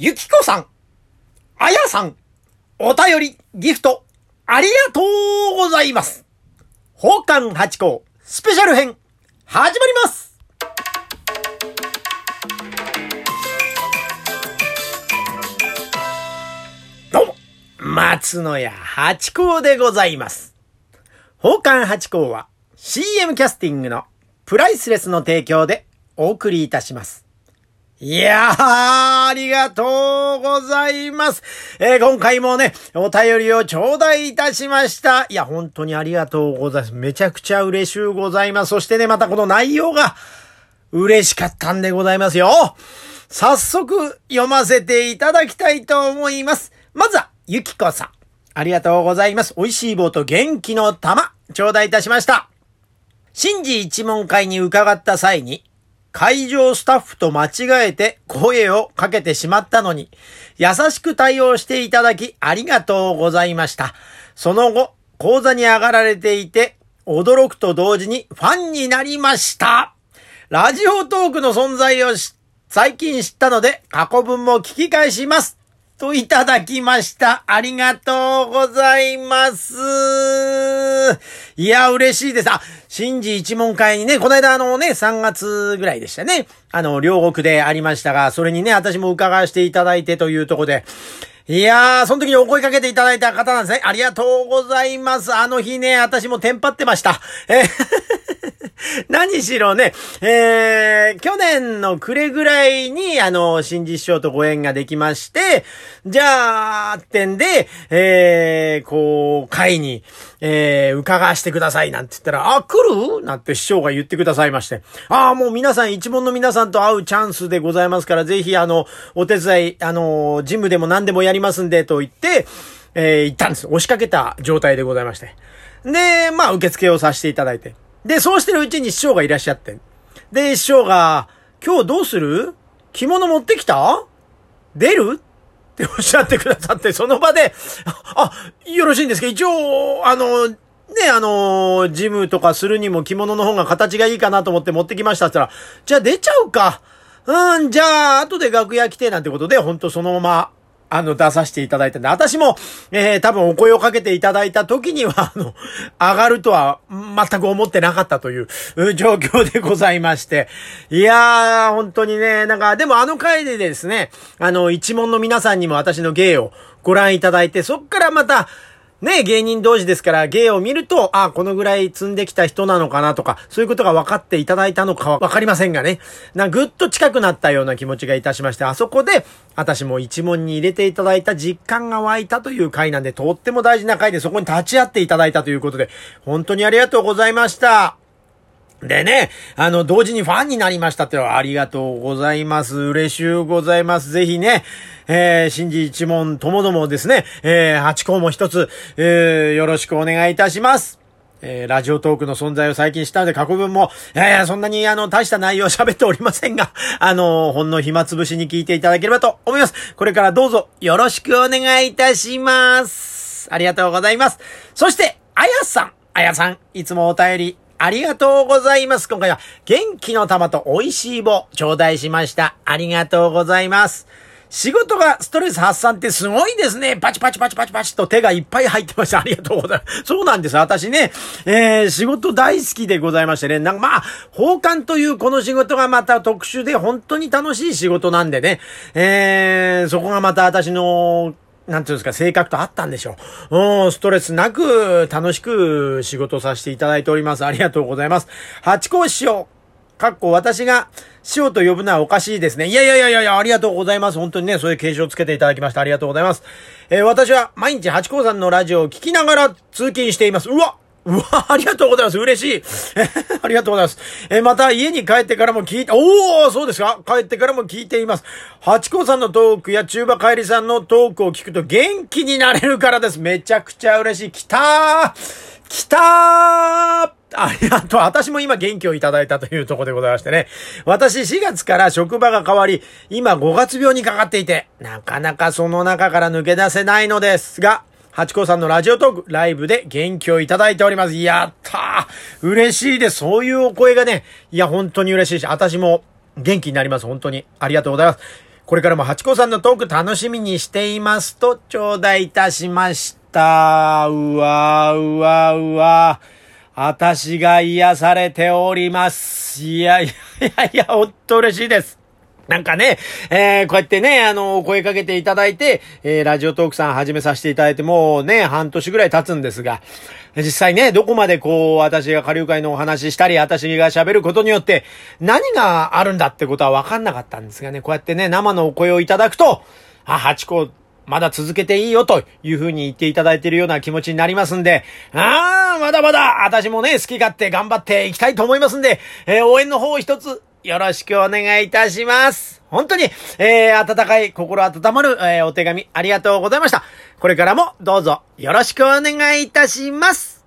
ゆきこさん、あやさん、お便り、ギフト、ありがとうございます。宝冠八甲、スペシャル編、始まりますどうも、松野屋八甲でございます。宝冠八甲は CM キャスティングのプライスレスの提供でお送りいたします。いやー、ありがとうございます。えー今回もね、お便りを頂戴いたしました。いや、本当にありがとうございます。めちゃくちゃ嬉しゅうございます。そしてね、またこの内容が嬉しかったんでございますよ。早速読ませていただきたいと思います。まずは、ゆきこさん。ありがとうございます。美味しい棒と元気の玉、頂戴いたしました。新次一問会に伺った際に、会場スタッフと間違えて声をかけてしまったのに、優しく対応していただきありがとうございました。その後、講座に上がられていて、驚くと同時にファンになりました。ラジオトークの存在をし最近知ったので、過去文も聞き返します。といただきました。ありがとうございます。いや、嬉しいです。あ、新次一問会にね、この間あのね、3月ぐらいでしたね。あの、両国でありましたが、それにね、私も伺わせていただいてというところで、いやー、その時にお声かけていただいた方なんですね。ありがとうございます。あの日ね、私もテンパってました。え 何しろね、えー、去年の暮れぐらいに、あの、新次師匠とご縁ができまして、じゃあ、ってんで、えー、こう、会に、えー、伺わしてくださいなんて言ったら、あ、来る？なんて師匠が言ってくださいまして、ああ、もう皆さん、一門の皆さんと会うチャンスでございますから、ぜひ、あの、お手伝い、あの、ジムでも何でもやりますんで、と言って、えー、行ったんです。押しかけた状態でございまして。で、まあ、受付をさせていただいて。で、そうしてるうちに師匠がいらっしゃって。で、師匠が、今日どうする？着物持ってきた？出る？っておっしゃってくださって、その場で、あ、よろしいんですけど、一応、あの、ね、あの、ジムとかするにも着物の方が形がいいかなと思って持ってきましたって言ったら、じゃあ出ちゃうか。うん、じゃあ、後で楽屋来て、なんてことで、ほんとそのまま、あの、出させていただいたんで、私も、えー、多分お声をかけていただいた時には、あの、上がるとは全く思ってなかったという状況でございまして。いやー、本当にね、なんか、でもあの回でですね、あの、一門の皆さんにも私の芸をご覧いただいて、そっからまた、ね、芸人同士ですから、芸を見ると、あ、このぐらい積んできた人なのかなとか、そういうことが分かっていただいたのかは分かりませんがね。な、ぐっと近くなったような気持ちがいたしまして、あそこで、私も一問に入れていただいた実感が湧いたという回なんで、とっても大事な回でそこに立ち会っていただいたということで、本当にありがとうございました。でね、あの、同時にファンになりましたってのはありがとうございます。嬉しゅうございます。ぜひね、えー、新次一門ともどもですね、えー、八校も一つ、えー、よろしくお願いいたします。えー、ラジオトークの存在を最近知ったので、過去文も、えー、そんなにあの、大した内容を喋っておりませんが、あの、ほんの暇つぶしに聞いていただければと思います。これからどうぞよろしくお願いいたします。ありがとうございます。そして、あやさん、あやさん、いつもお便り、ありがとうございます。今回は元気の玉と美味しい棒頂戴しました。ありがとうございます。仕事がストレス発散ってすごいですね。パチパチパチパチパチと手がいっぱい入ってました。ありがとうございます。そうなんです。私ね、えー、仕事大好きでございましてね。なんかまあ、奉還というこの仕事がまた特殊で本当に楽しい仕事なんでね。えー、そこがまた私のなんていうんですか、性格とあったんでしょう。うん、ストレスなく楽しく仕事させていただいております。ありがとうございます。八甲師匠。かっこ私が師匠と呼ぶのはおかしいですね。いやいやいやいや、ありがとうございます。本当にね、そういう継承つけていただきましたありがとうございます。えー私は毎日八甲さんのラジオを聞きながら通勤しています。うわうわ、ありがとうございます。嬉しい。ありがとうございます。えまた家に帰ってからも聞いて、おおそうですか帰ってからも聞いています。八甲さんのトークや中馬帰りさんのトークを聞くと元気になれるからです。めちゃくちゃ嬉しい。来たー来たーありがとう。私も今元気をいただいたというとこでございましてね。私4月から職場が変わり、今5月病にかかっていて、なかなかその中から抜け出せないのですが、八甲さんのラジオトーク、ライブで元気をいただいております。やったー嬉しいです。そういうお声がね、いや、本当に嬉しいし、私も元気になります。本当に。ありがとうございます。これからも八甲さんのトーク楽しみにしていますと、頂戴いたしました。うわうわうわ。私が癒されております。いやいやいやいや、ほんと嬉しいです。なんかね、えー、こうやってね、あの、声かけていただいて、えー、ラジオトークさん始めさせていただいて、もうね、半年ぐらい経つんですが、実際ね、どこまでこう、私が下流会のお話ししたり、私が喋ることによって、何があるんだってことは分かんなかったんですがね、こうやってね、生のお声をいただくと、あ、八個、まだ続けていいよというふうに言っていただいているような気持ちになりますんで、ああ、まだまだ、私もね、好き勝手頑張っていきたいと思いますんで、えー、応援の方一つよろしくお願いいたします。本当に、えー、温かい、心温まる、えー、お手紙、ありがとうございました。これからもどうぞよろしくお願いいたします。